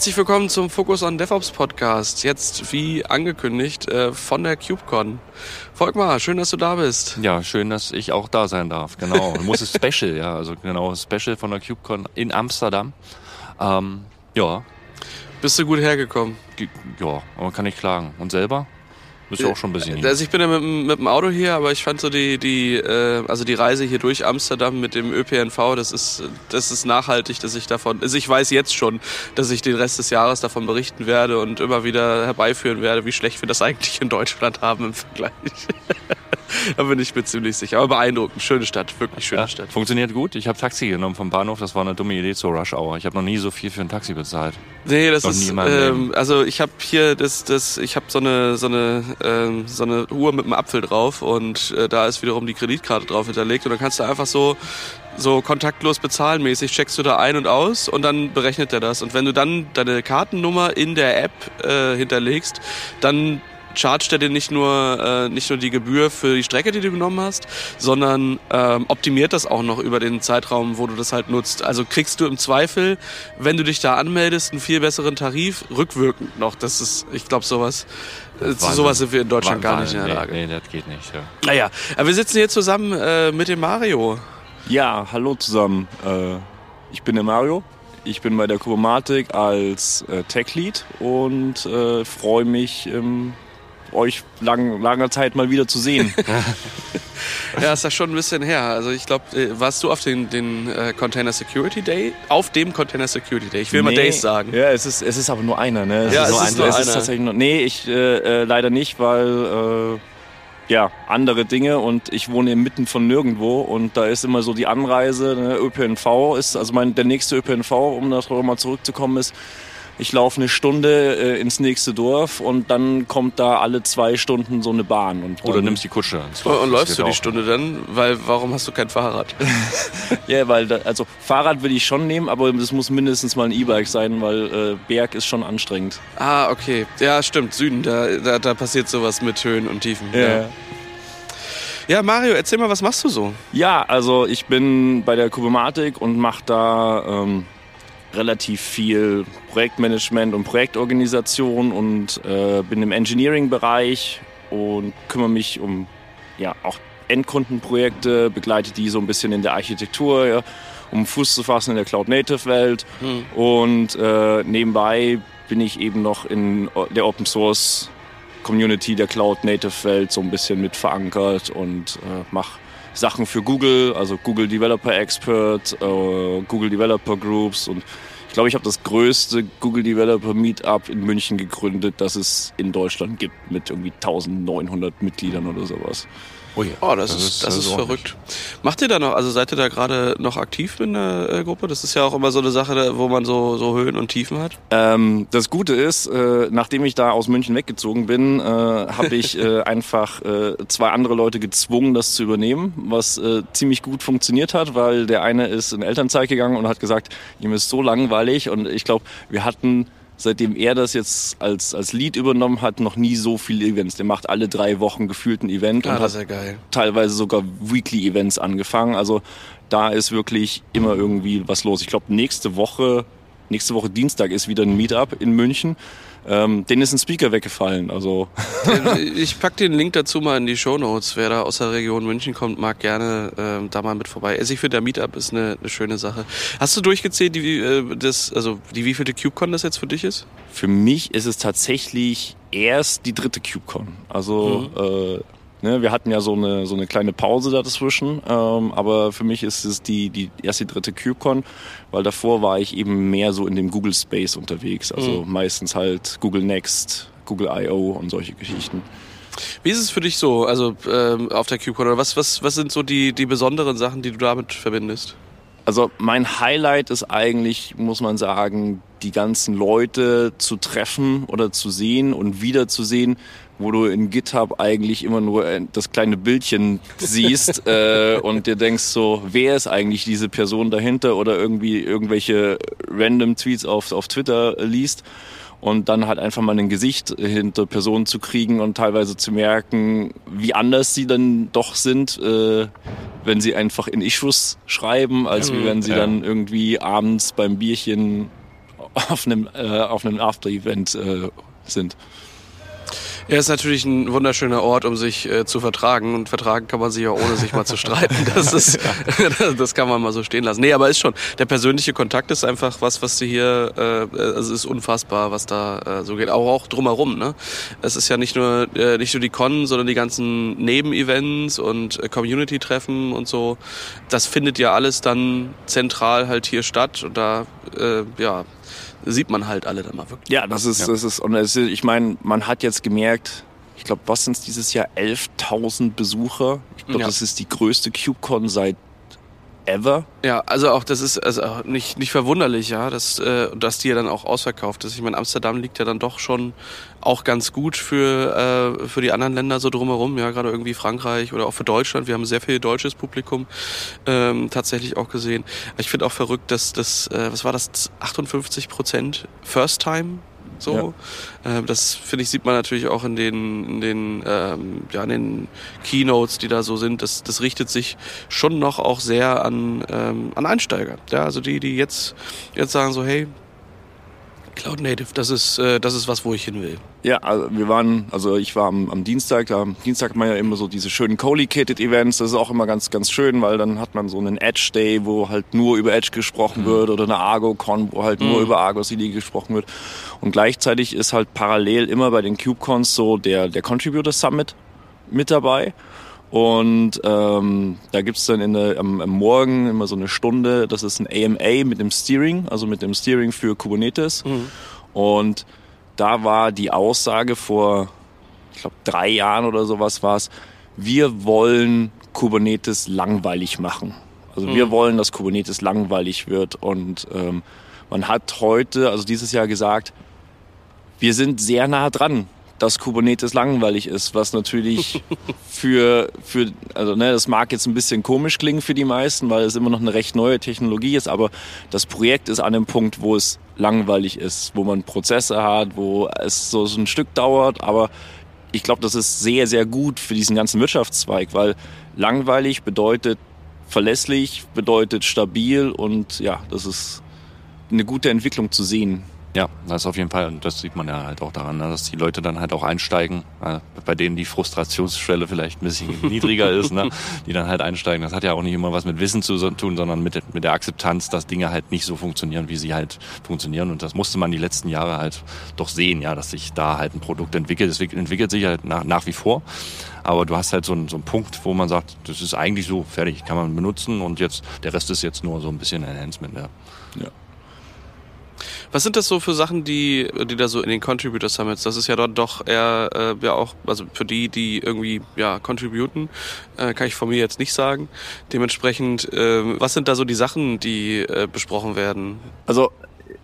Herzlich willkommen zum Focus on DevOps Podcast. Jetzt, wie angekündigt, äh, von der KubeCon. Volkmar, schön, dass du da bist. Ja, schön, dass ich auch da sein darf. Genau. Du musst es Special, ja, also genau, Special von der KubeCon in Amsterdam. Ähm, ja. Bist du gut hergekommen? Ja, man kann nicht klagen. Und selber? Bist du auch schon ein bisschen hier? Also ich bin ja mit, mit dem Auto hier, aber ich fand so die, die, äh, also die Reise hier durch Amsterdam mit dem ÖPNV, das ist, das ist nachhaltig, dass ich davon, also ich weiß jetzt schon, dass ich den Rest des Jahres davon berichten werde und immer wieder herbeiführen werde, wie schlecht wir das eigentlich in Deutschland haben im Vergleich. da bin ich mir ziemlich sicher. Aber beeindruckend. Schöne Stadt, wirklich schöne ja, Stadt. Funktioniert gut. Ich habe Taxi genommen vom Bahnhof. Das war eine dumme Idee zur Rush Hour. Ich habe noch nie so viel für ein Taxi bezahlt. Nee, das noch ist. Ähm, also ich habe hier das, das, ich habe so eine, so eine, ähm, so eine Uhr mit einem Apfel drauf und äh, da ist wiederum die Kreditkarte drauf hinterlegt und dann kannst du einfach so so kontaktlos bezahlen mäßig checkst du da ein und aus und dann berechnet er das. Und wenn du dann deine Kartennummer in der App äh, hinterlegst, dann chargt er dir nicht nur, äh, nicht nur die Gebühr für die Strecke, die du genommen hast, sondern ähm, optimiert das auch noch über den Zeitraum, wo du das halt nutzt. Also kriegst du im Zweifel, wenn du dich da anmeldest, einen viel besseren Tarif, rückwirkend noch. Das ist, ich glaube, sowas, äh, zu sowas sind wir in Deutschland Wahnsinn. gar nicht in der Lage. Nee, nee, das geht nicht. Ja. Naja, aber wir sitzen hier zusammen äh, mit dem Mario. Ja, hallo zusammen. Äh, ich bin der Mario. Ich bin bei der Kubermatik als äh, Tech-Lead und äh, freue mich, ähm, euch lang, langer Zeit mal wieder zu sehen. ja, ist ja schon ein bisschen her. Also ich glaube, äh, warst du auf den, den äh, Container Security Day? Auf dem Container Security Day. Ich will nee, mal Days sagen. Ja, es ist, es ist aber nur einer. Ne? Es ja, ist es, ist, nur es einer. ist tatsächlich nur, nee, ich äh, äh, leider nicht, weil äh, ja, andere Dinge und ich wohne inmitten von nirgendwo und da ist immer so die Anreise, ne, ÖPNV ist, also mein, der nächste ÖPNV, um darauf mal zurückzukommen, ist ich laufe eine Stunde äh, ins nächste Dorf und dann kommt da alle zwei Stunden so eine Bahn. Und Oder nimmst die Kutsche. Und, und läufst du die Stunde dann? Weil warum hast du kein Fahrrad? ja, weil da, also Fahrrad will ich schon nehmen, aber es muss mindestens mal ein E-Bike sein, weil äh, Berg ist schon anstrengend. Ah, okay. Ja, stimmt. Süden, da, da, da passiert sowas mit Höhen und Tiefen. Ja. ja. Ja, Mario, erzähl mal, was machst du so? Ja, also ich bin bei der Kubematik und mache da ähm, relativ viel Projektmanagement und Projektorganisation und äh, bin im Engineering-Bereich und kümmere mich um ja, auch Endkundenprojekte, begleite die so ein bisschen in der Architektur, ja, um Fuß zu fassen in der Cloud-Native-Welt. Hm. Und äh, nebenbei bin ich eben noch in der Open-Source Community der Cloud-Native-Welt so ein bisschen mit verankert und äh, mache Sachen für Google, also Google Developer Expert, äh, Google Developer Groups und ich glaube, ich habe das größte Google Developer Meetup in München gegründet, das es in Deutschland gibt, mit irgendwie 1900 Mitgliedern oder sowas. Oh, ja. oh das, das, ist, das, das ist, verrückt. Macht ihr da noch, also seid ihr da gerade noch aktiv in der äh, Gruppe? Das ist ja auch immer so eine Sache, wo man so, so Höhen und Tiefen hat. Ähm, das Gute ist, äh, nachdem ich da aus München weggezogen bin, äh, habe ich äh, einfach äh, zwei andere Leute gezwungen, das zu übernehmen, was äh, ziemlich gut funktioniert hat, weil der eine ist in Elternzeit gegangen und hat gesagt, ihm ist so langweilig und ich glaube, wir hatten seitdem er das jetzt als, als Lead übernommen hat, noch nie so viele Events. Der macht alle drei Wochen gefühlt ein Event ah, und hat ja teilweise sogar Weekly Events angefangen. Also da ist wirklich immer irgendwie was los. Ich glaube, nächste Woche, nächste Woche Dienstag ist wieder ein Meetup in München. Ähm, denen ist ein Speaker weggefallen. Also ich pack den Link dazu mal in die Show Notes. Wer da aus der Region München kommt, mag gerne äh, da mal mit vorbei. Also ich finde, der Meetup ist eine, eine, schöne Sache. Hast du durchgezählt, die, äh, das, also die wievielte CubeCon das jetzt für dich ist? Für mich ist es tatsächlich erst die dritte CubeCon. Also mhm. äh, Ne, wir hatten ja so eine, so eine kleine Pause dazwischen, ähm, aber für mich ist es die, die erst die dritte KubeCon, weil davor war ich eben mehr so in dem Google Space unterwegs, also mhm. meistens halt Google Next, Google I.O. und solche Geschichten. Wie ist es für dich so, also ähm, auf der KubeCon, oder was, was, was sind so die, die besonderen Sachen, die du damit verbindest? Also mein Highlight ist eigentlich, muss man sagen, die ganzen Leute zu treffen oder zu sehen und wiederzusehen, wo du in GitHub eigentlich immer nur das kleine Bildchen siehst äh, und dir denkst so, wer ist eigentlich diese Person dahinter oder irgendwie irgendwelche random Tweets auf, auf Twitter liest und dann halt einfach mal ein Gesicht hinter Personen zu kriegen und teilweise zu merken, wie anders sie dann doch sind, äh, wenn sie einfach in Issues schreiben, als wie wenn sie ja. dann irgendwie abends beim Bierchen auf einem, äh, auf einem After-Event äh, sind. Ja, ist natürlich ein wunderschöner Ort, um sich äh, zu vertragen. Und vertragen kann man sich ja ohne sich mal zu streiten. Das ist, das kann man mal so stehen lassen. Nee, aber ist schon. Der persönliche Kontakt ist einfach was, was du hier, äh, also ist unfassbar, was da äh, so geht. Auch, auch drumherum, ne? Es ist ja nicht nur, äh, nicht nur die Con, sondern die ganzen Nebenevents und äh, Community-Treffen und so. Das findet ja alles dann zentral halt hier statt. Und da, äh, ja, sieht man halt alle dann mal wirklich. Ja, das ist, ja. das ist, und ist, ich meine, man hat jetzt gemerkt, ich glaube, was sind es dieses Jahr? 11.000 Besucher. Ich glaube, ja. das ist die größte CubeCon seit ever. Ja, also auch das ist also nicht, nicht verwunderlich, ja, dass, äh, dass die ja dann auch ausverkauft ist. Ich meine, Amsterdam liegt ja dann doch schon auch ganz gut für, äh, für die anderen Länder so drumherum, ja, gerade irgendwie Frankreich oder auch für Deutschland. Wir haben sehr viel deutsches Publikum ähm, tatsächlich auch gesehen. Ich finde auch verrückt, dass das, äh, was war das, 58 Prozent First Time so, ja. äh, das finde ich sieht man natürlich auch in den in den ähm, ja in den Keynotes, die da so sind. Das das richtet sich schon noch auch sehr an ähm, an Einsteiger. Ja, also die die jetzt jetzt sagen so hey Cloud Native, das ist, äh, das ist was, wo ich hin will. Ja, also wir waren, also ich war am, am Dienstag, da, am Dienstag hat man ja immer so diese schönen Co-Located Events, das ist auch immer ganz, ganz schön, weil dann hat man so einen Edge Day, wo halt nur über Edge gesprochen mhm. wird oder eine Argo-Con, wo halt mhm. nur über Argo CD gesprochen wird. Und gleichzeitig ist halt parallel immer bei den CubeCons so der, der Contributor Summit mit dabei. Und ähm, da gibt's dann in der, am, am Morgen immer so eine Stunde, das ist ein AMA mit dem Steering, also mit dem Steering für Kubernetes. Mhm. Und da war die Aussage vor, ich glaube, drei Jahren oder sowas war es, wir wollen Kubernetes langweilig machen. Also mhm. wir wollen, dass Kubernetes langweilig wird. Und ähm, man hat heute, also dieses Jahr gesagt, wir sind sehr nah dran dass Kubernetes langweilig ist, was natürlich für, für also ne, das mag jetzt ein bisschen komisch klingen für die meisten, weil es immer noch eine recht neue Technologie ist, aber das Projekt ist an dem Punkt, wo es langweilig ist, wo man Prozesse hat, wo es so, so ein Stück dauert, aber ich glaube, das ist sehr, sehr gut für diesen ganzen Wirtschaftszweig, weil langweilig bedeutet verlässlich, bedeutet stabil und ja, das ist eine gute Entwicklung zu sehen. Ja, das ist auf jeden Fall, und das sieht man ja halt auch daran, ne, dass die Leute dann halt auch einsteigen, äh, bei denen die Frustrationsschwelle vielleicht ein bisschen niedriger ist, ne, die dann halt einsteigen. Das hat ja auch nicht immer was mit Wissen zu tun, sondern mit, mit der Akzeptanz, dass Dinge halt nicht so funktionieren, wie sie halt funktionieren. Und das musste man die letzten Jahre halt doch sehen, ja, dass sich da halt ein Produkt entwickelt. Es entwickelt sich halt nach, nach wie vor. Aber du hast halt so einen, so einen Punkt, wo man sagt, das ist eigentlich so fertig, kann man benutzen und jetzt, der Rest ist jetzt nur so ein bisschen Enhancement, ja. ja. Was sind das so für Sachen, die, die da so in den Contributor Summits? Das ist ja dort doch eher äh, ja auch, also für die, die irgendwie ja contributen, äh, kann ich von mir jetzt nicht sagen. Dementsprechend, äh, was sind da so die Sachen, die äh, besprochen werden? Also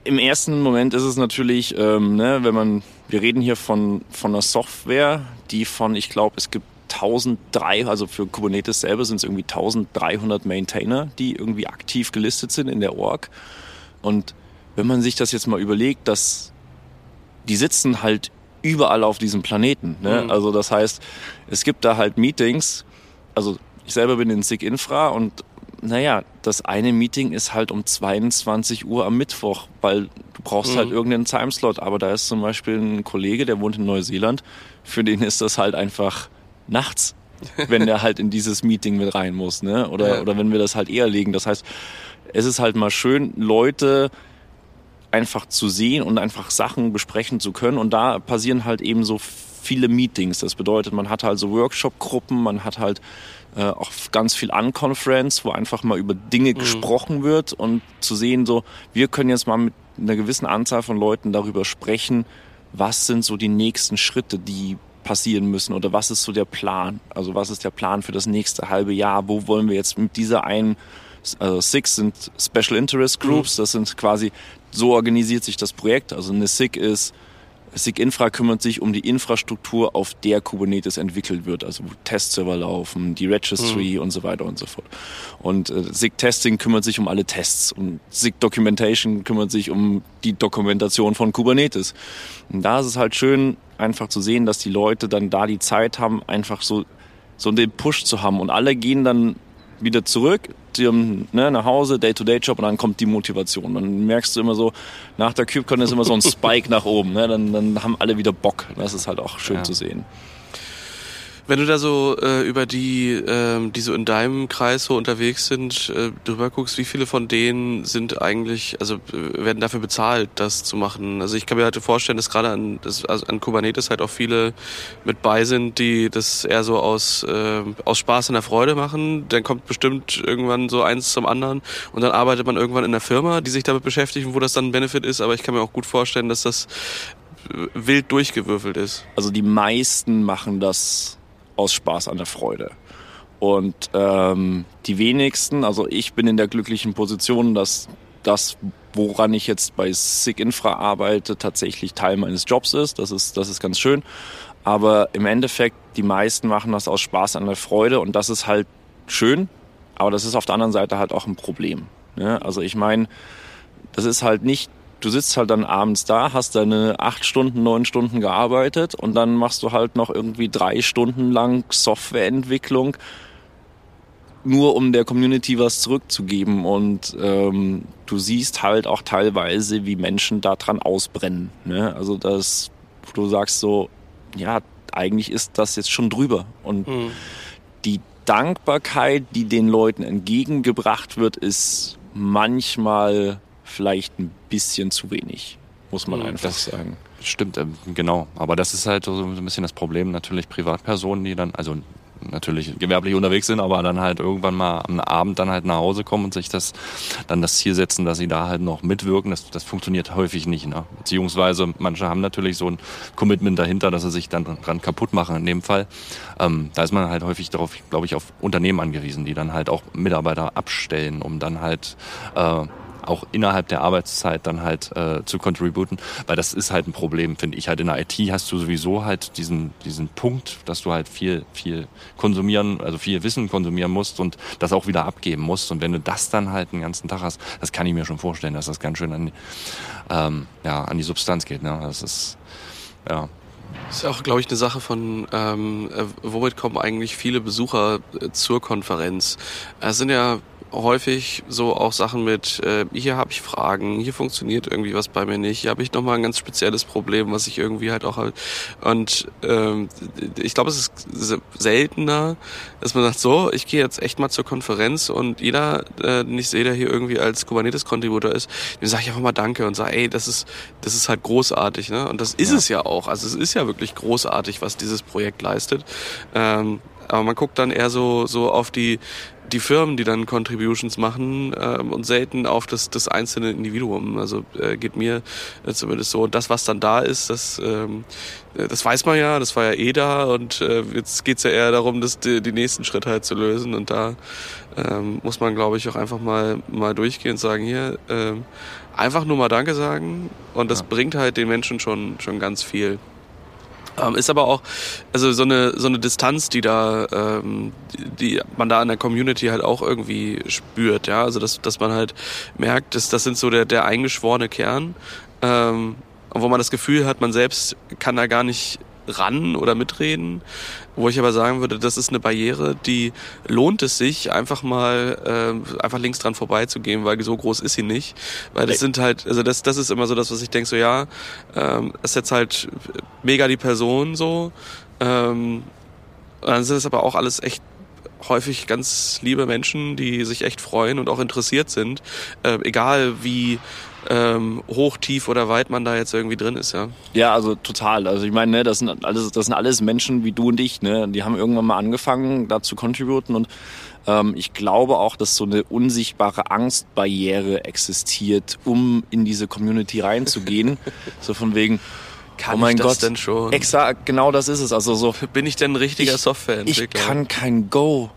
im ersten Moment ist es natürlich, ähm, ne, wenn man, wir reden hier von von einer Software, die von, ich glaube, es gibt 1300, also für Kubernetes selber sind es irgendwie 1300 Maintainer, die irgendwie aktiv gelistet sind in der Org. Und wenn man sich das jetzt mal überlegt, dass die sitzen halt überall auf diesem Planeten. Ne? Mhm. Also das heißt, es gibt da halt Meetings. Also ich selber bin in SIG Infra und naja, das eine Meeting ist halt um 22 Uhr am Mittwoch, weil du brauchst halt mhm. halt irgendeinen Timeslot. Aber da ist zum Beispiel ein Kollege, der wohnt in Neuseeland, für den ist das halt einfach nachts, wenn der halt in dieses Meeting mit rein muss. Ne? Oder, ja. oder wenn wir das halt eher legen. Das heißt, es ist halt mal schön, Leute einfach zu sehen und einfach Sachen besprechen zu können. Und da passieren halt eben so viele Meetings. Das bedeutet, man hat halt so Workshop-Gruppen, man hat halt äh, auch ganz viel Unconference, wo einfach mal über Dinge mhm. gesprochen wird und zu sehen, so, wir können jetzt mal mit einer gewissen Anzahl von Leuten darüber sprechen, was sind so die nächsten Schritte, die passieren müssen oder was ist so der Plan? Also was ist der Plan für das nächste halbe Jahr? Wo wollen wir jetzt mit dieser einen also SIG sind Special Interest Groups, mhm. das sind quasi so organisiert sich das Projekt. Also eine SIG ist, SIG Infra kümmert sich um die Infrastruktur, auf der Kubernetes entwickelt wird, also wo Testserver laufen, die Registry mhm. und so weiter und so fort. Und äh, SIG Testing kümmert sich um alle Tests und SIG Documentation kümmert sich um die Dokumentation von Kubernetes. Und da ist es halt schön, einfach zu sehen, dass die Leute dann da die Zeit haben, einfach so so den Push zu haben und alle gehen dann wieder zurück ne, nach Hause, Day-to-Day-Job und dann kommt die Motivation. Dann merkst du immer so, nach der CubeCon ist immer so ein Spike nach oben. Ne? Dann, dann haben alle wieder Bock. Das ist halt auch schön ja. zu sehen. Wenn du da so äh, über die, ähm, die so in deinem Kreis so unterwegs sind, äh, drüber guckst, wie viele von denen sind eigentlich, also äh, werden dafür bezahlt, das zu machen? Also ich kann mir halt vorstellen, dass gerade an, also an Kubernetes halt auch viele mit bei sind, die das eher so aus, äh, aus Spaß und der Freude machen. Dann kommt bestimmt irgendwann so eins zum anderen und dann arbeitet man irgendwann in einer Firma, die sich damit beschäftigt, wo das dann ein Benefit ist. Aber ich kann mir auch gut vorstellen, dass das äh, wild durchgewürfelt ist. Also die meisten machen das aus Spaß an der Freude. Und ähm, die wenigsten, also ich bin in der glücklichen Position, dass das, woran ich jetzt bei SIG Infra arbeite, tatsächlich Teil meines Jobs ist. Das ist, das ist ganz schön. Aber im Endeffekt, die meisten machen das aus Spaß an der Freude und das ist halt schön. Aber das ist auf der anderen Seite halt auch ein Problem. Ne? Also ich meine, das ist halt nicht du sitzt halt dann abends da, hast deine acht Stunden, neun Stunden gearbeitet und dann machst du halt noch irgendwie drei Stunden lang Softwareentwicklung, nur um der Community was zurückzugeben. Und ähm, du siehst halt auch teilweise, wie Menschen daran ausbrennen. Ne? Also dass du sagst so, ja, eigentlich ist das jetzt schon drüber. Und mhm. die Dankbarkeit, die den Leuten entgegengebracht wird, ist manchmal vielleicht ein bisschen zu wenig, muss man mhm, einfach das sagen. Stimmt, ähm, genau. Aber das ist halt so ein bisschen das Problem. Natürlich Privatpersonen, die dann, also natürlich gewerblich unterwegs sind, aber dann halt irgendwann mal am Abend dann halt nach Hause kommen und sich das dann das Ziel setzen, dass sie da halt noch mitwirken. Das, das funktioniert häufig nicht. Ne? Beziehungsweise manche haben natürlich so ein Commitment dahinter, dass sie sich dann dran kaputt machen. In dem Fall, ähm, da ist man halt häufig darauf, glaube ich, auf Unternehmen angewiesen, die dann halt auch Mitarbeiter abstellen, um dann halt äh, auch innerhalb der Arbeitszeit dann halt äh, zu contributen, weil das ist halt ein Problem, finde ich halt. In der IT hast du sowieso halt diesen, diesen Punkt, dass du halt viel, viel konsumieren, also viel Wissen konsumieren musst und das auch wieder abgeben musst. Und wenn du das dann halt den ganzen Tag hast, das kann ich mir schon vorstellen, dass das ganz schön an, ähm, ja, an die Substanz geht. Ne? Das ist, ja. Das ist auch, glaube ich, eine Sache von, ähm, äh, womit kommen eigentlich viele Besucher äh, zur Konferenz? Es sind ja häufig so auch Sachen mit, äh, hier habe ich Fragen, hier funktioniert irgendwie was bei mir nicht, hier habe ich nochmal ein ganz spezielles Problem, was ich irgendwie halt auch halt. Und ähm, ich glaube, es ist seltener, dass man sagt, so, ich gehe jetzt echt mal zur Konferenz und jeder, äh, den ich sehe, der hier irgendwie als Kubernetes-Contributor ist, dem sage ich einfach mal Danke und sage, ey, das ist, das ist halt großartig. Ne? Und das ist ja. es ja auch. Also es ist ja wirklich großartig, was dieses Projekt leistet. Ähm, aber man guckt dann eher so, so auf die, die Firmen, die dann Contributions machen ähm, und selten auf das, das einzelne Individuum. Also äh, geht mir äh, zumindest so. Und das, was dann da ist, das, ähm, äh, das weiß man ja, das war ja eh da und äh, jetzt geht's ja eher darum, das, die, die nächsten Schritte halt zu lösen. Und da ähm, muss man, glaube ich, auch einfach mal, mal durchgehen und sagen, hier, ähm, einfach nur mal Danke sagen und das ja. bringt halt den Menschen schon, schon ganz viel. Ähm, ist aber auch also so eine so eine Distanz, die da ähm, die, die man da in der Community halt auch irgendwie spürt, ja, also dass dass man halt merkt, dass das sind so der der eingeschworene Kern, ähm, wo man das Gefühl hat, man selbst kann da gar nicht ran oder mitreden. Wo ich aber sagen würde, das ist eine Barriere, die lohnt es sich, einfach mal äh, einfach links dran vorbeizugehen, weil so groß ist sie nicht. Weil das sind halt, also das, das ist immer so das, was ich denke, so ja, ähm, das ist jetzt halt mega die Person so. Ähm, dann sind es aber auch alles echt häufig ganz liebe Menschen, die sich echt freuen und auch interessiert sind, äh, egal wie ähm, hoch, tief oder weit man da jetzt irgendwie drin ist, ja. Ja, also total. Also ich meine, ne, das sind alles, das sind alles Menschen wie du und ich, ne? Die haben irgendwann mal angefangen, da zu contributen und ähm, ich glaube auch, dass so eine unsichtbare Angstbarriere existiert, um in diese Community reinzugehen. so von wegen, kann oh mein ich das Gott, denn schon? Exakt, genau das ist es. Also so. Bin ich denn ein richtiger Softwareentwickler? Ich kann kein Go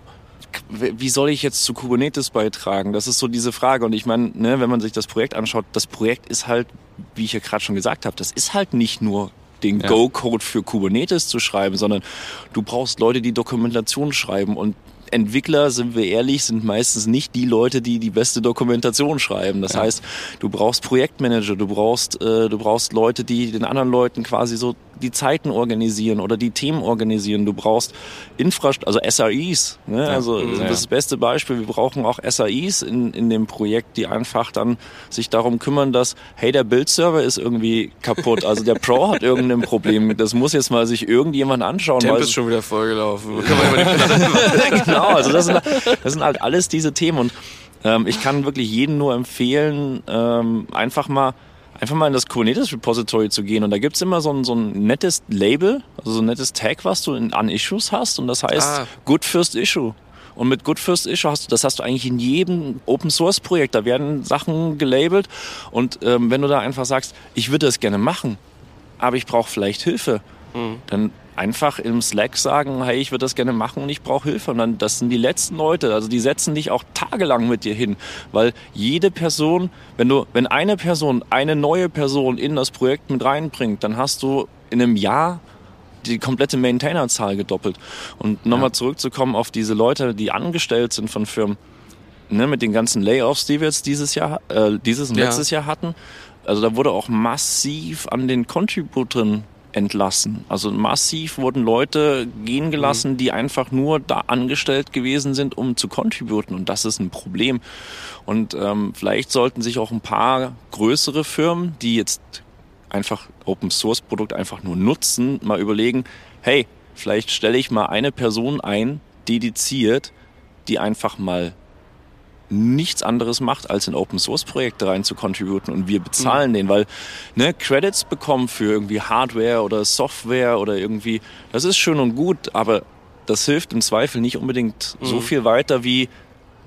wie soll ich jetzt zu Kubernetes beitragen? Das ist so diese Frage. Und ich meine, ne, wenn man sich das Projekt anschaut, das Projekt ist halt, wie ich ja gerade schon gesagt habe, das ist halt nicht nur den ja. Go-Code für Kubernetes zu schreiben, sondern du brauchst Leute, die Dokumentation schreiben. Und Entwickler, sind wir ehrlich, sind meistens nicht die Leute, die die beste Dokumentation schreiben. Das ja. heißt, du brauchst Projektmanager, du brauchst, äh, du brauchst Leute, die den anderen Leuten quasi so die Zeiten organisieren oder die Themen organisieren. Du brauchst Infrastruktur, also SAIs. Ne? Ja, also ja. das, das beste Beispiel. Wir brauchen auch SAIs in, in dem Projekt, die einfach dann sich darum kümmern, dass, hey, der Bildserver ist irgendwie kaputt. Also der Pro hat irgendein Problem. Das muss jetzt mal sich irgendjemand anschauen. Temp ist schon wieder vollgelaufen. genau, also das sind, das sind halt alles diese Themen. Und ähm, ich kann wirklich jedem nur empfehlen, ähm, einfach mal einfach mal in das Kubernetes Repository zu gehen. Und da gibt's immer so ein, so ein nettes Label, also so ein nettes Tag, was du in, an Issues hast. Und das heißt ah. Good First Issue. Und mit Good First Issue hast du, das hast du eigentlich in jedem Open Source Projekt. Da werden Sachen gelabelt. Und ähm, wenn du da einfach sagst, ich würde das gerne machen, aber ich brauche vielleicht Hilfe, mhm. dann einfach im Slack sagen, hey, ich würde das gerne machen und ich brauche Hilfe. Und dann, das sind die letzten Leute, also die setzen dich auch tagelang mit dir hin, weil jede Person, wenn du, wenn eine Person eine neue Person in das Projekt mit reinbringt, dann hast du in einem Jahr die komplette Maintainerzahl gedoppelt. Und nochmal ja. zurückzukommen auf diese Leute, die angestellt sind von Firmen, ne, mit den ganzen Layoffs, die wir jetzt dieses Jahr, äh, dieses und ja. letztes Jahr hatten. Also da wurde auch massiv an den Contributern entlassen. Also massiv wurden Leute gehen gelassen, mhm. die einfach nur da angestellt gewesen sind, um zu contributen. Und das ist ein Problem. Und ähm, vielleicht sollten sich auch ein paar größere Firmen, die jetzt einfach Open Source Produkt einfach nur nutzen, mal überlegen, hey, vielleicht stelle ich mal eine Person ein, dediziert, die einfach mal nichts anderes macht, als in Open Source Projekte rein zu contributen und wir bezahlen mhm. den, weil ne, Credits bekommen für irgendwie Hardware oder Software oder irgendwie, das ist schön und gut, aber das hilft im Zweifel nicht unbedingt mhm. so viel weiter wie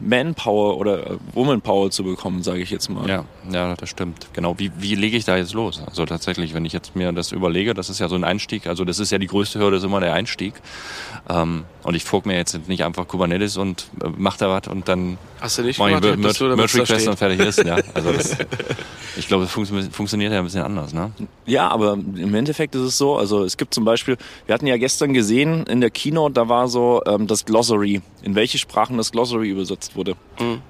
Manpower oder äh, Womanpower zu bekommen, sage ich jetzt mal. Ja, ja, das stimmt. Genau. Wie, wie lege ich da jetzt los? Also tatsächlich, wenn ich jetzt mir das überlege, das ist ja so ein Einstieg. Also das ist ja die größte Hürde, ist immer der Einstieg. Ähm, und ich folge mir jetzt nicht einfach Kubernetes und äh, mach da was und dann Hast du nicht mach gemacht, ich Merge, Merge Request und fertig ist. Ja, also das, ich glaube, es fun funktioniert ja ein bisschen anders. Ne? Ja, aber im Endeffekt ist es so. Also es gibt zum Beispiel, wir hatten ja gestern gesehen in der Keynote, da war so ähm, das Glossary, in welche Sprachen das Glossary übersetzt wurde. Mhm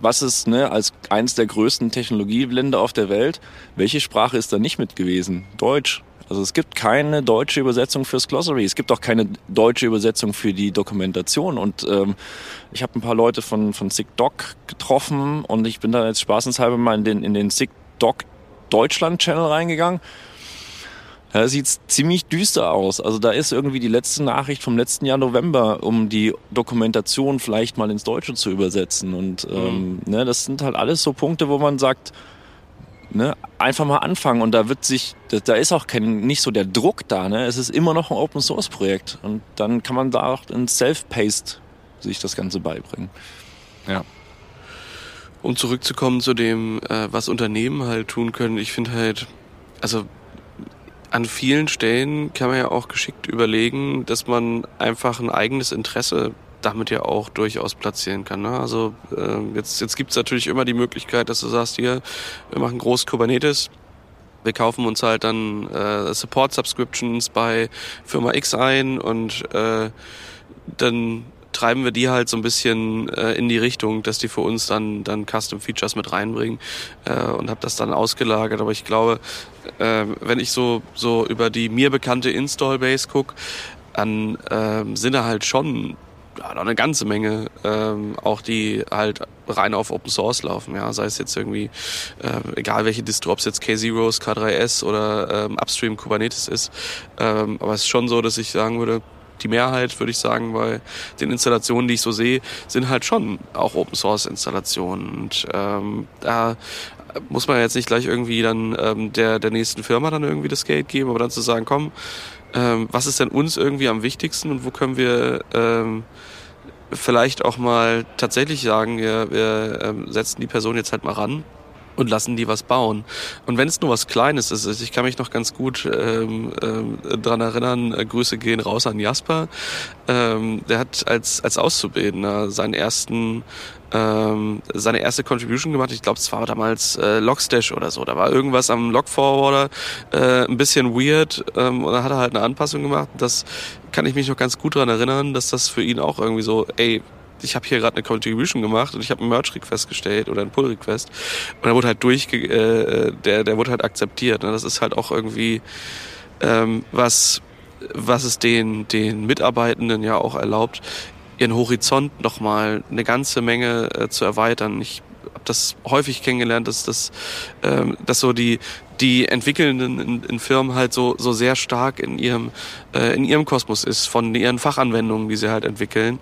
was ist ne, als eines der größten Technologieblende auf der Welt, welche Sprache ist da nicht mit gewesen? Deutsch. Also es gibt keine deutsche Übersetzung fürs Glossary. Es gibt auch keine deutsche Übersetzung für die Dokumentation. Und ähm, ich habe ein paar Leute von, von SIGDoc getroffen und ich bin da jetzt spaßenshalber mal in den, in den SIGDoc Deutschland-Channel reingegangen. Da sieht ziemlich düster aus. Also da ist irgendwie die letzte Nachricht vom letzten Jahr November, um die Dokumentation vielleicht mal ins Deutsche zu übersetzen. Und ähm, mhm. ne, das sind halt alles so Punkte, wo man sagt, Ne? Einfach mal anfangen und da wird sich, da ist auch kein, nicht so der Druck da. Ne? Es ist immer noch ein Open Source Projekt und dann kann man da auch in Self-Paced sich das Ganze beibringen. Ja. Um zurückzukommen zu dem, äh, was Unternehmen halt tun können, ich finde halt, also an vielen Stellen kann man ja auch geschickt überlegen, dass man einfach ein eigenes Interesse damit ja auch durchaus platzieren kann. Ne? Also äh, jetzt, jetzt gibt es natürlich immer die Möglichkeit, dass du sagst, hier, wir machen groß Kubernetes, wir kaufen uns halt dann äh, Support-Subscriptions bei Firma X ein und äh, dann treiben wir die halt so ein bisschen äh, in die Richtung, dass die für uns dann dann Custom Features mit reinbringen äh, und habe das dann ausgelagert. Aber ich glaube, äh, wenn ich so so über die mir bekannte Install Base guck, dann äh, sind da halt schon ja, noch eine ganze Menge, ähm, auch die halt rein auf Open Source laufen, ja, sei es jetzt irgendwie, äh, egal welche Distro, ob es jetzt K0s, K3S oder ähm, Upstream Kubernetes ist, ähm, aber es ist schon so, dass ich sagen würde, die Mehrheit, würde ich sagen, bei den Installationen, die ich so sehe, sind halt schon auch Open Source Installationen. Und ähm, da muss man jetzt nicht gleich irgendwie dann ähm, der, der nächsten Firma dann irgendwie das Geld geben, aber dann zu sagen, komm, ähm, was ist denn uns irgendwie am wichtigsten und wo können wir ähm, vielleicht auch mal tatsächlich sagen, wir, wir ähm, setzen die Person jetzt halt mal ran und lassen die was bauen. Und wenn es nur was Kleines ist, ich kann mich noch ganz gut ähm, ähm, dran erinnern, äh, Grüße gehen raus an Jasper. Ähm, der hat als, als Auszubildender seinen ersten ähm, seine erste Contribution gemacht. Ich glaube, es war damals äh, Logstash oder so. Da war irgendwas am Logforwarder äh, ein bisschen weird ähm, und dann hat er halt eine Anpassung gemacht. Das kann ich mich noch ganz gut dran erinnern, dass das für ihn auch irgendwie so, ey, ich habe hier gerade eine Contribution gemacht und ich habe einen Merge-Request gestellt oder einen Pull-Request und der wurde halt durch, äh, der, der wurde halt akzeptiert. Ne? Das ist halt auch irgendwie ähm, was, was es den, den Mitarbeitenden ja auch erlaubt, ihren Horizont nochmal eine ganze Menge äh, zu erweitern. Ich habe das häufig kennengelernt, dass, das, ähm, dass so die, die Entwickelnden in, in, Firmen halt so, so sehr stark in ihrem, äh, in ihrem Kosmos ist, von ihren Fachanwendungen, die sie halt entwickeln.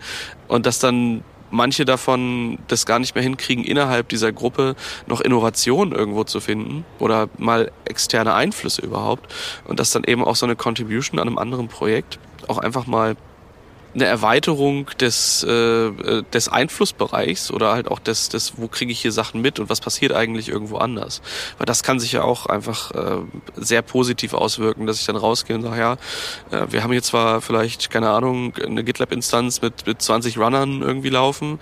Und dass dann manche davon das gar nicht mehr hinkriegen, innerhalb dieser Gruppe noch Innovationen irgendwo zu finden oder mal externe Einflüsse überhaupt. Und dass dann eben auch so eine Contribution an einem anderen Projekt auch einfach mal eine Erweiterung des, äh, des Einflussbereichs oder halt auch des, des wo kriege ich hier Sachen mit und was passiert eigentlich irgendwo anders. Weil das kann sich ja auch einfach äh, sehr positiv auswirken, dass ich dann rausgehe und sage, ja, äh, wir haben hier zwar vielleicht, keine Ahnung, eine GitLab-Instanz mit, mit 20 Runnern irgendwie laufen,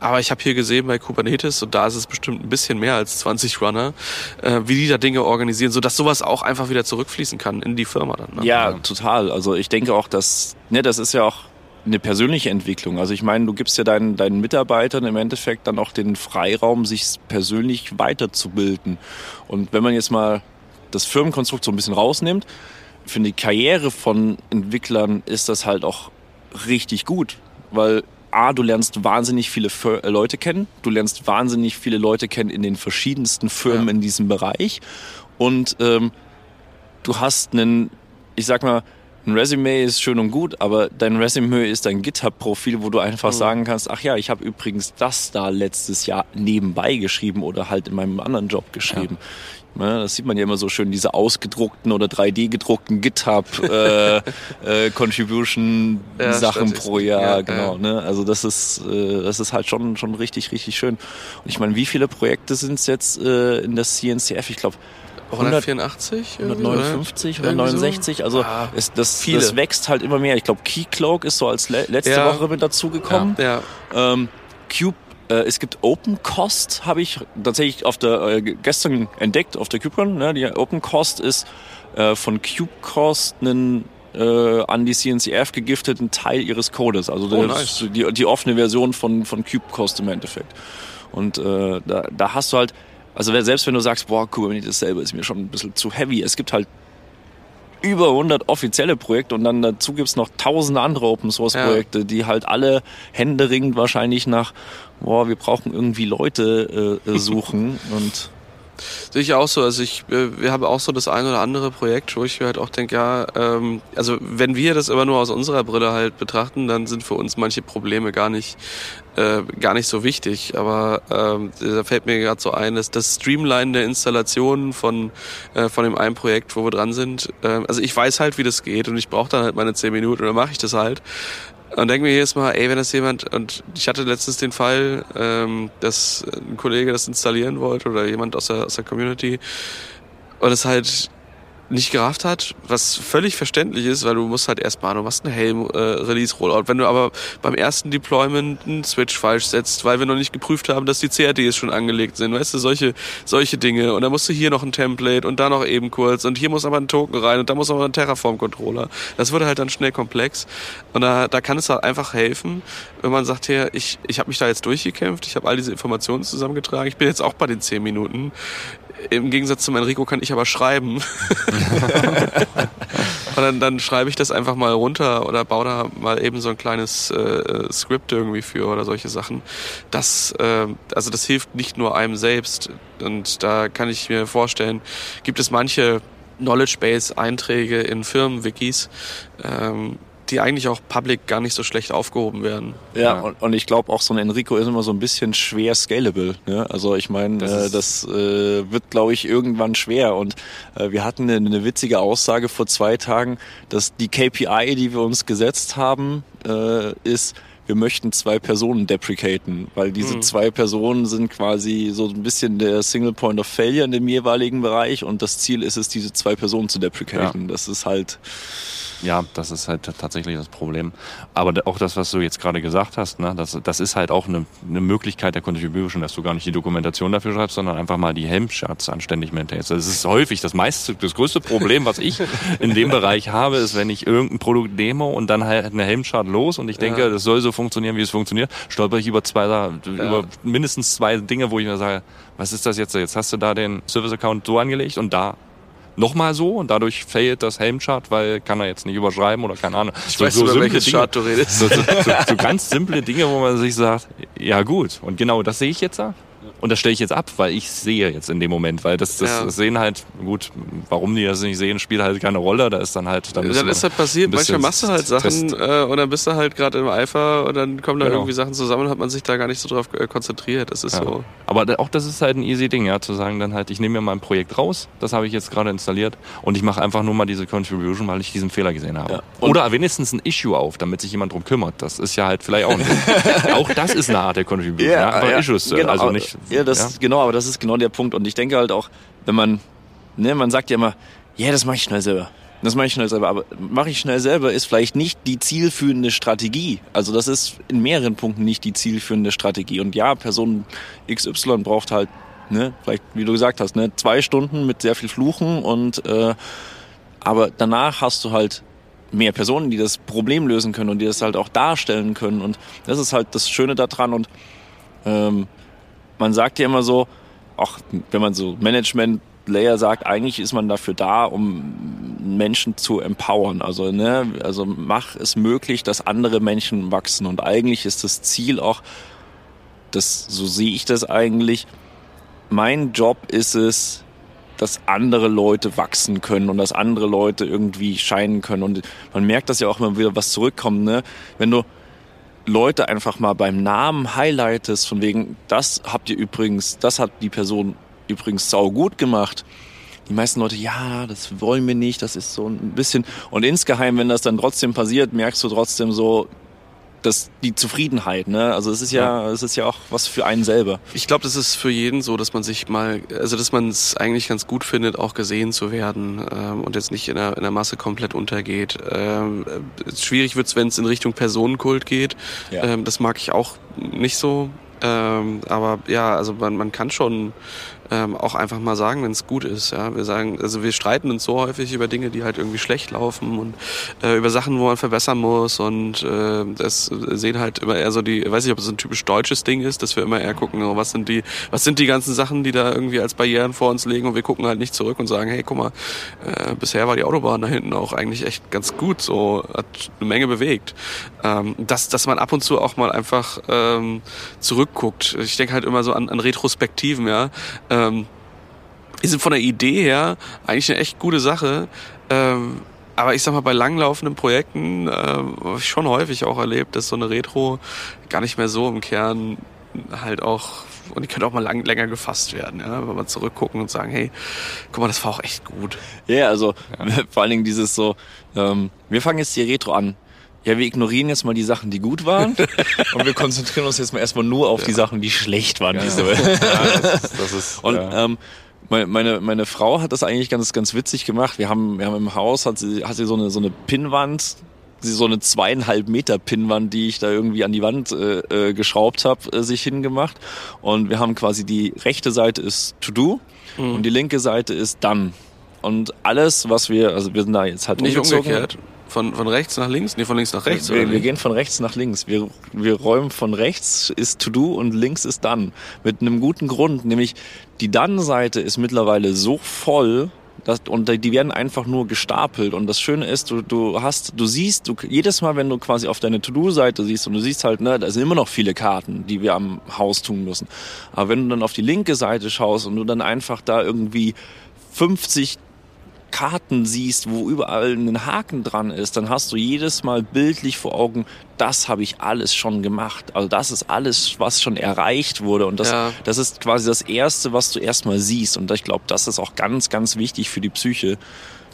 aber ich habe hier gesehen bei Kubernetes, und da ist es bestimmt ein bisschen mehr als 20 Runner, äh, wie die da Dinge organisieren, sodass sowas auch einfach wieder zurückfließen kann in die Firma dann. Ne? Ja, total. Also ich denke auch, dass, ne, das ist ja auch eine persönliche Entwicklung. Also ich meine, du gibst ja deinen, deinen Mitarbeitern im Endeffekt dann auch den Freiraum, sich persönlich weiterzubilden. Und wenn man jetzt mal das Firmenkonstrukt so ein bisschen rausnimmt, für die Karriere von Entwicklern ist das halt auch richtig gut, weil A, du lernst wahnsinnig viele äh, Leute kennen, du lernst wahnsinnig viele Leute kennen in den verschiedensten Firmen ja. in diesem Bereich und ähm, du hast einen, ich sag mal, ein Resume ist schön und gut, aber dein Resume ist dein GitHub-Profil, wo du einfach mhm. sagen kannst, ach ja, ich habe übrigens das da letztes Jahr nebenbei geschrieben oder halt in meinem anderen Job geschrieben. Ja. Ja, das sieht man ja immer so schön, diese ausgedruckten oder 3D gedruckten GitHub äh, äh, ja, pro Jahr, ja, genau. Ne? Also das ist äh, das ist halt schon schon richtig richtig schön. Und ich meine, wie viele Projekte sind es jetzt äh, in der CNCF? Ich glaube 184? 159 oder 69. Also ah, es, das, das wächst halt immer mehr. Ich glaube, Keycloak ist so als le letzte ja. Woche mit dazugekommen. Ja. ja. Ähm, Cube äh, es gibt Open Cost, habe ich tatsächlich auf der äh, gestern entdeckt auf der KubeCon. Ne? Die Open Cost ist äh, von CubeCost einen äh, an die CNCF gegifteten Teil ihres Codes. Also oh, nice. die, die offene Version von, von CubeCost im Endeffekt. Und äh, da, da hast du halt also selbst wenn du sagst, boah, Kubernetes selber ist mir schon ein bisschen zu heavy, es gibt halt über 100 offizielle Projekte und dann dazu gibt's noch tausende andere Open Source Projekte, ja. die halt alle händeringend wahrscheinlich nach, boah, wir brauchen irgendwie Leute äh, äh suchen und Sehe ich auch so. Also ich, äh, wir haben auch so das ein oder andere Projekt, wo ich halt auch denke, ja, ähm, also wenn wir das immer nur aus unserer Brille halt betrachten, dann sind für uns manche Probleme gar nicht äh, gar nicht so wichtig. Aber ähm, da fällt mir gerade so ein, dass das Streamline der Installation von äh, von dem einen Projekt, wo wir dran sind. Äh, also ich weiß halt, wie das geht und ich brauche dann halt meine zehn Minuten und dann mache ich das halt. Und denke mir jedes Mal, ey, wenn das jemand, und ich hatte letztens den Fall, ähm, dass ein Kollege das installieren wollte oder jemand aus der, aus der Community. Und es halt nicht gerafft hat, was völlig verständlich ist, weil du musst halt erstmal, du machst eine Helm-Release-Rollout. Wenn du aber beim ersten Deployment einen Switch falsch setzt, weil wir noch nicht geprüft haben, dass die CRDs schon angelegt sind, weißt du, solche, solche Dinge. Und dann musst du hier noch ein Template und da noch eben kurz und hier muss aber ein Token rein und da muss aber ein Terraform-Controller. Das wurde halt dann schnell komplex. Und da, da kann es halt einfach helfen, wenn man sagt, hey, ich, ich habe mich da jetzt durchgekämpft, ich habe all diese Informationen zusammengetragen, ich bin jetzt auch bei den zehn Minuten. Im Gegensatz zum Enrico kann ich aber schreiben. und dann, dann schreibe ich das einfach mal runter oder baue da mal eben so ein kleines äh, Skript irgendwie für oder solche Sachen. Das, äh, also das hilft nicht nur einem selbst. Und da kann ich mir vorstellen, gibt es manche Knowledge Base Einträge in Firmenwikis, ähm, die eigentlich auch public gar nicht so schlecht aufgehoben werden. Ja, ja. Und, und, ich glaube auch so ein Enrico ist immer so ein bisschen schwer scalable. Ne? Also ich meine, das, äh, das äh, wird glaube ich irgendwann schwer. Und äh, wir hatten eine, eine, witzige Aussage vor zwei Tagen, dass die KPI, die wir uns gesetzt haben, äh, ist, wir möchten zwei Personen deprecaten, weil diese mhm. zwei Personen sind quasi so ein bisschen der Single Point of Failure in dem jeweiligen Bereich und das Ziel ist es, diese zwei Personen zu deprecaten. Ja. Das ist halt ja, das ist halt tatsächlich das Problem. Aber auch das, was du jetzt gerade gesagt hast, ne, das, das ist halt auch eine, eine Möglichkeit der Contribution, dass du gar nicht die Dokumentation dafür schreibst, sondern einfach mal die Helmcharts anständig maintainst. Das ist häufig das meiste, das größte Problem, was ich in dem Bereich habe, ist, wenn ich irgendein Produkt demo und dann halt eine Helmchart los und ich denke, ja. das soll so funktionieren, wie es funktioniert, stolper ich über zwei, ja. über mindestens zwei Dinge, wo ich mir sage, was ist das jetzt? Jetzt hast du da den Service-Account so angelegt und da nochmal so und dadurch failt das Helmchart, weil kann er jetzt nicht überschreiben oder keine Ahnung. Ich so, weiß, so über welches Dinge, Chart du redest. So, so, so, ganz simple Dinge, wo man sich sagt, ja gut, und genau das sehe ich jetzt da. Und das stelle ich jetzt ab, weil ich sehe jetzt in dem Moment, weil das, das, ja. sehen halt, gut, warum die das nicht sehen, spielt halt keine Rolle. Da ist dann halt. Dann, dann ist halt passiert, manchmal machst du halt Sachen äh, und dann bist du halt gerade im Eifer und dann kommen da genau. irgendwie Sachen zusammen und hat man sich da gar nicht so drauf äh, konzentriert. Das ist ja. so. Aber auch das ist halt ein easy Ding, ja, zu sagen dann halt, ich nehme mir mal ein Projekt raus, das habe ich jetzt gerade installiert und ich mache einfach nur mal diese Contribution, weil ich diesen Fehler gesehen habe. Ja. Oder wenigstens ein Issue auf, damit sich jemand drum kümmert. Das ist ja halt vielleicht auch ein, Auch das ist eine Art der Contribution. Ja, ja, Issues. Genau, also nicht. Ja, das, genau, aber das ist genau der Punkt. Und ich denke halt auch, wenn man, ne, man sagt ja immer, ja, yeah, das mache ich schnell selber. Das mache ich schnell selber. Aber mache ich schnell selber ist vielleicht nicht die zielführende Strategie. Also das ist in mehreren Punkten nicht die zielführende Strategie. Und ja, Person XY braucht halt, ne, vielleicht, wie du gesagt hast, ne, zwei Stunden mit sehr viel Fluchen und äh, aber danach hast du halt mehr Personen, die das Problem lösen können und die das halt auch darstellen können. Und das ist halt das Schöne daran. Und ähm, man sagt ja immer so, auch wenn man so Management Layer sagt, eigentlich ist man dafür da, um Menschen zu empowern. Also, ne, also mach es möglich, dass andere Menschen wachsen. Und eigentlich ist das Ziel auch, das, so sehe ich das eigentlich. Mein Job ist es, dass andere Leute wachsen können und dass andere Leute irgendwie scheinen können. Und man merkt das ja auch immer wieder, was zurückkommt, ne? Wenn du Leute einfach mal beim Namen highlightest, von wegen, das habt ihr übrigens, das hat die Person übrigens sau gut gemacht. Die meisten Leute, ja, das wollen wir nicht, das ist so ein bisschen. Und insgeheim, wenn das dann trotzdem passiert, merkst du trotzdem so, das, die Zufriedenheit, ne? Also es ist ja, es ist ja auch was für einen selber. Ich glaube, das ist für jeden so, dass man sich mal, also dass man es eigentlich ganz gut findet, auch gesehen zu werden ähm, und jetzt nicht in der, in der Masse komplett untergeht. Ähm, schwierig wird's, wenn es in Richtung Personenkult geht. Ja. Ähm, das mag ich auch nicht so. Ähm, aber ja, also man, man kann schon ähm, auch einfach mal sagen, wenn es gut ist. Ja, wir sagen, also wir streiten uns so häufig über Dinge, die halt irgendwie schlecht laufen und äh, über Sachen, wo man verbessern muss und äh, das sehen halt immer eher so die, weiß nicht, ob es ein typisch deutsches Ding ist, dass wir immer eher gucken, oh, was sind die, was sind die ganzen Sachen, die da irgendwie als Barrieren vor uns liegen und wir gucken halt nicht zurück und sagen, hey, guck mal, äh, bisher war die Autobahn da hinten auch eigentlich echt ganz gut, so hat eine Menge bewegt. Ähm, dass, dass man ab und zu auch mal einfach ähm, zurückguckt. Ich denke halt immer so an, an Retrospektiven, ja. Ähm, die sind von der Idee her eigentlich eine echt gute Sache. Ähm, aber ich sag mal, bei langlaufenden Projekten äh, habe ich schon häufig auch erlebt, dass so eine Retro gar nicht mehr so im Kern halt auch und die könnte auch mal lang, länger gefasst werden, ja, wenn man zurückgucken und sagen, hey, guck mal, das war auch echt gut. Ja, yeah, also ja. vor allen Dingen dieses so, ähm, wir fangen jetzt die Retro an ja, wir ignorieren jetzt mal die Sachen, die gut waren und wir konzentrieren uns jetzt mal erstmal nur auf ja. die Sachen, die schlecht waren. Ja. Diese ja, das ist, das ist, und ja. ähm, meine, meine Frau hat das eigentlich ganz, ganz witzig gemacht. Wir haben, wir haben im Haus, hat sie, hat sie so eine, so eine Pinnwand, so eine zweieinhalb Meter Pinnwand, die ich da irgendwie an die Wand äh, äh, geschraubt habe, äh, sich hingemacht. Und wir haben quasi die rechte Seite ist To Do mhm. und die linke Seite ist Done. Und alles, was wir, also wir sind da jetzt halt nicht umgekehrt. Von, von rechts nach links? Nee, von links nach rechts. Wir, wir gehen von rechts nach links. Wir, wir räumen von rechts ist to do und links ist done. Mit einem guten Grund, nämlich die Done-Seite ist mittlerweile so voll, das, und die werden einfach nur gestapelt. Und das Schöne ist, du, du hast, du siehst, du, jedes Mal, wenn du quasi auf deine To-Do-Seite siehst und du siehst halt, ne, da sind immer noch viele Karten, die wir am Haus tun müssen. Aber wenn du dann auf die linke Seite schaust und du dann einfach da irgendwie 50 Karten siehst, wo überall ein Haken dran ist, dann hast du jedes Mal bildlich vor Augen, das habe ich alles schon gemacht. Also das ist alles, was schon erreicht wurde. Und das, ja. das ist quasi das Erste, was du erstmal siehst. Und ich glaube, das ist auch ganz, ganz wichtig für die Psyche.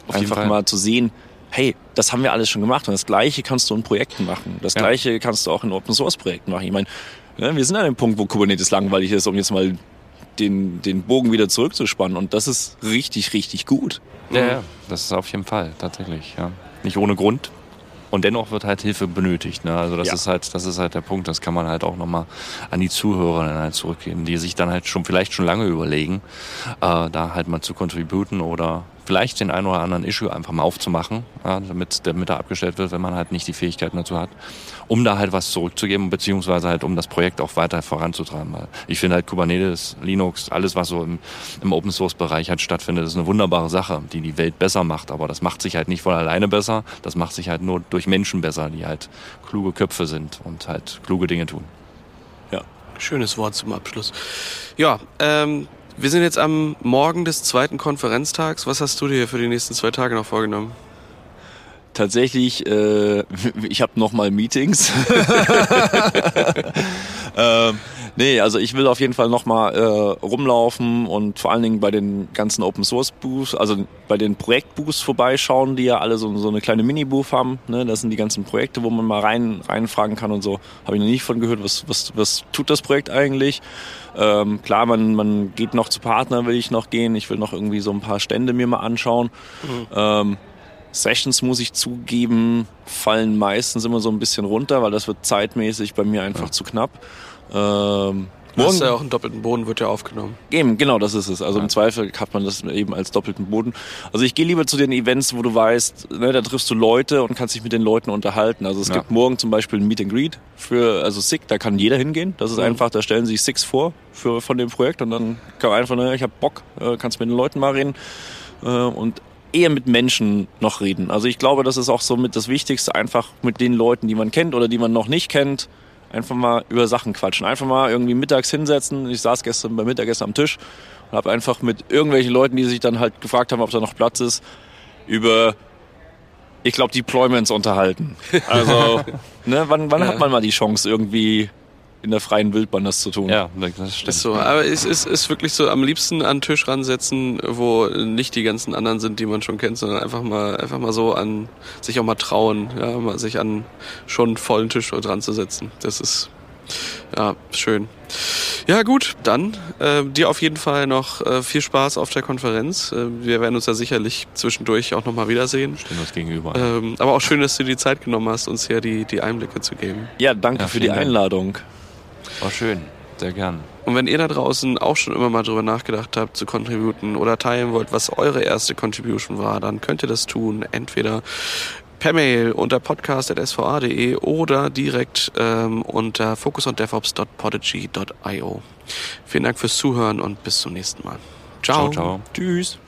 Auf einfach mal zu sehen, hey, das haben wir alles schon gemacht. Und das Gleiche kannst du in Projekten machen. Das ja. Gleiche kannst du auch in Open Source Projekten machen. Ich meine, ne, wir sind an dem Punkt, wo Kubernetes langweilig ist, um jetzt mal den, den Bogen wieder zurückzuspannen. Und das ist richtig, richtig gut. Ja, ja, das ist auf jeden Fall, tatsächlich. Ja. Nicht ohne Grund. Und dennoch wird halt Hilfe benötigt. Ne? Also das ja. ist halt, das ist halt der Punkt. Das kann man halt auch nochmal an die Zuhörer dann halt zurückgeben, die sich dann halt schon vielleicht schon lange überlegen, äh, da halt mal zu contributen oder vielleicht den einen oder anderen Issue einfach mal aufzumachen, ja, damit der Mitter abgestellt wird, wenn man halt nicht die Fähigkeiten dazu hat, um da halt was zurückzugeben, beziehungsweise halt um das Projekt auch weiter voranzutreiben. Weil ich finde halt Kubernetes, Linux, alles was so im, im Open Source Bereich halt stattfindet, ist eine wunderbare Sache, die die Welt besser macht. Aber das macht sich halt nicht von alleine besser, das macht sich halt nur durch Menschen besser, die halt kluge Köpfe sind und halt kluge Dinge tun. Ja. Schönes Wort zum Abschluss. Ja, ähm, wir sind jetzt am Morgen des zweiten Konferenztags. Was hast du dir für die nächsten zwei Tage noch vorgenommen? Tatsächlich, äh, ich habe noch mal Meetings. ähm, nee, also ich will auf jeden Fall noch mal äh, rumlaufen und vor allen Dingen bei den ganzen Open Source Booths, also bei den Projektbooths vorbeischauen, die ja alle so, so eine kleine Mini-Booth haben. Ne? Das sind die ganzen Projekte, wo man mal rein reinfragen kann und so. Habe ich noch nicht von gehört, was, was, was tut das Projekt eigentlich? Ähm, klar, man, man geht noch zu Partner, will ich noch gehen. Ich will noch irgendwie so ein paar Stände mir mal anschauen. Mhm. Ähm, Sessions, muss ich zugeben, fallen meistens immer so ein bisschen runter, weil das wird zeitmäßig bei mir einfach ja. zu knapp. Ähm, Morgen hast ja auch einen doppelten Boden, wird ja aufgenommen. Eben, genau, das ist es. Also ja. im Zweifel hat man das eben als doppelten Boden. Also ich gehe lieber zu den Events, wo du weißt, ne, da triffst du Leute und kannst dich mit den Leuten unterhalten. Also es ja. gibt morgen zum Beispiel ein Meet and Greet für, also SIG, da kann jeder hingehen. Das ist mhm. einfach, da stellen sich SIGs vor für, von dem Projekt und dann kann man einfach, ne, ich habe Bock, äh, kannst mit den Leuten mal reden. Äh, und eher mit Menschen noch reden. Also ich glaube, das ist auch so mit das Wichtigste, einfach mit den Leuten, die man kennt oder die man noch nicht kennt, einfach mal über Sachen quatschen. Einfach mal irgendwie mittags hinsetzen. Ich saß gestern beim Mittagessen am Tisch und habe einfach mit irgendwelchen Leuten, die sich dann halt gefragt haben, ob da noch Platz ist, über, ich glaube, Deployments unterhalten. Also, ne, wann, wann ja. hat man mal die Chance, irgendwie in der freien Wildbahn das zu tun. Ja, das stimmt. Ist so, aber es ist, ist wirklich so am liebsten an den Tisch ransetzen, wo nicht die ganzen anderen sind, die man schon kennt, sondern einfach mal, einfach mal so an, sich auch mal trauen, ja, mal sich an schon vollen Tisch dran zu setzen. Das ist, ja, schön. Ja, gut, dann äh, dir auf jeden Fall noch äh, viel Spaß auf der Konferenz. Äh, wir werden uns ja sicherlich zwischendurch auch nochmal wiedersehen. Stehen uns gegenüber. Ähm, aber auch schön, dass du die Zeit genommen hast, uns hier die, die Einblicke zu geben. Ja, danke ja, für die Einladung. War schön, sehr gern. Und wenn ihr da draußen auch schon immer mal drüber nachgedacht habt, zu contributen oder teilen wollt, was eure erste Contribution war, dann könnt ihr das tun. Entweder per Mail unter podcast.sva.de oder direkt ähm, unter focusondevops.podigy.io. Vielen Dank fürs Zuhören und bis zum nächsten Mal. Ciao. Ciao, ciao. Tschüss.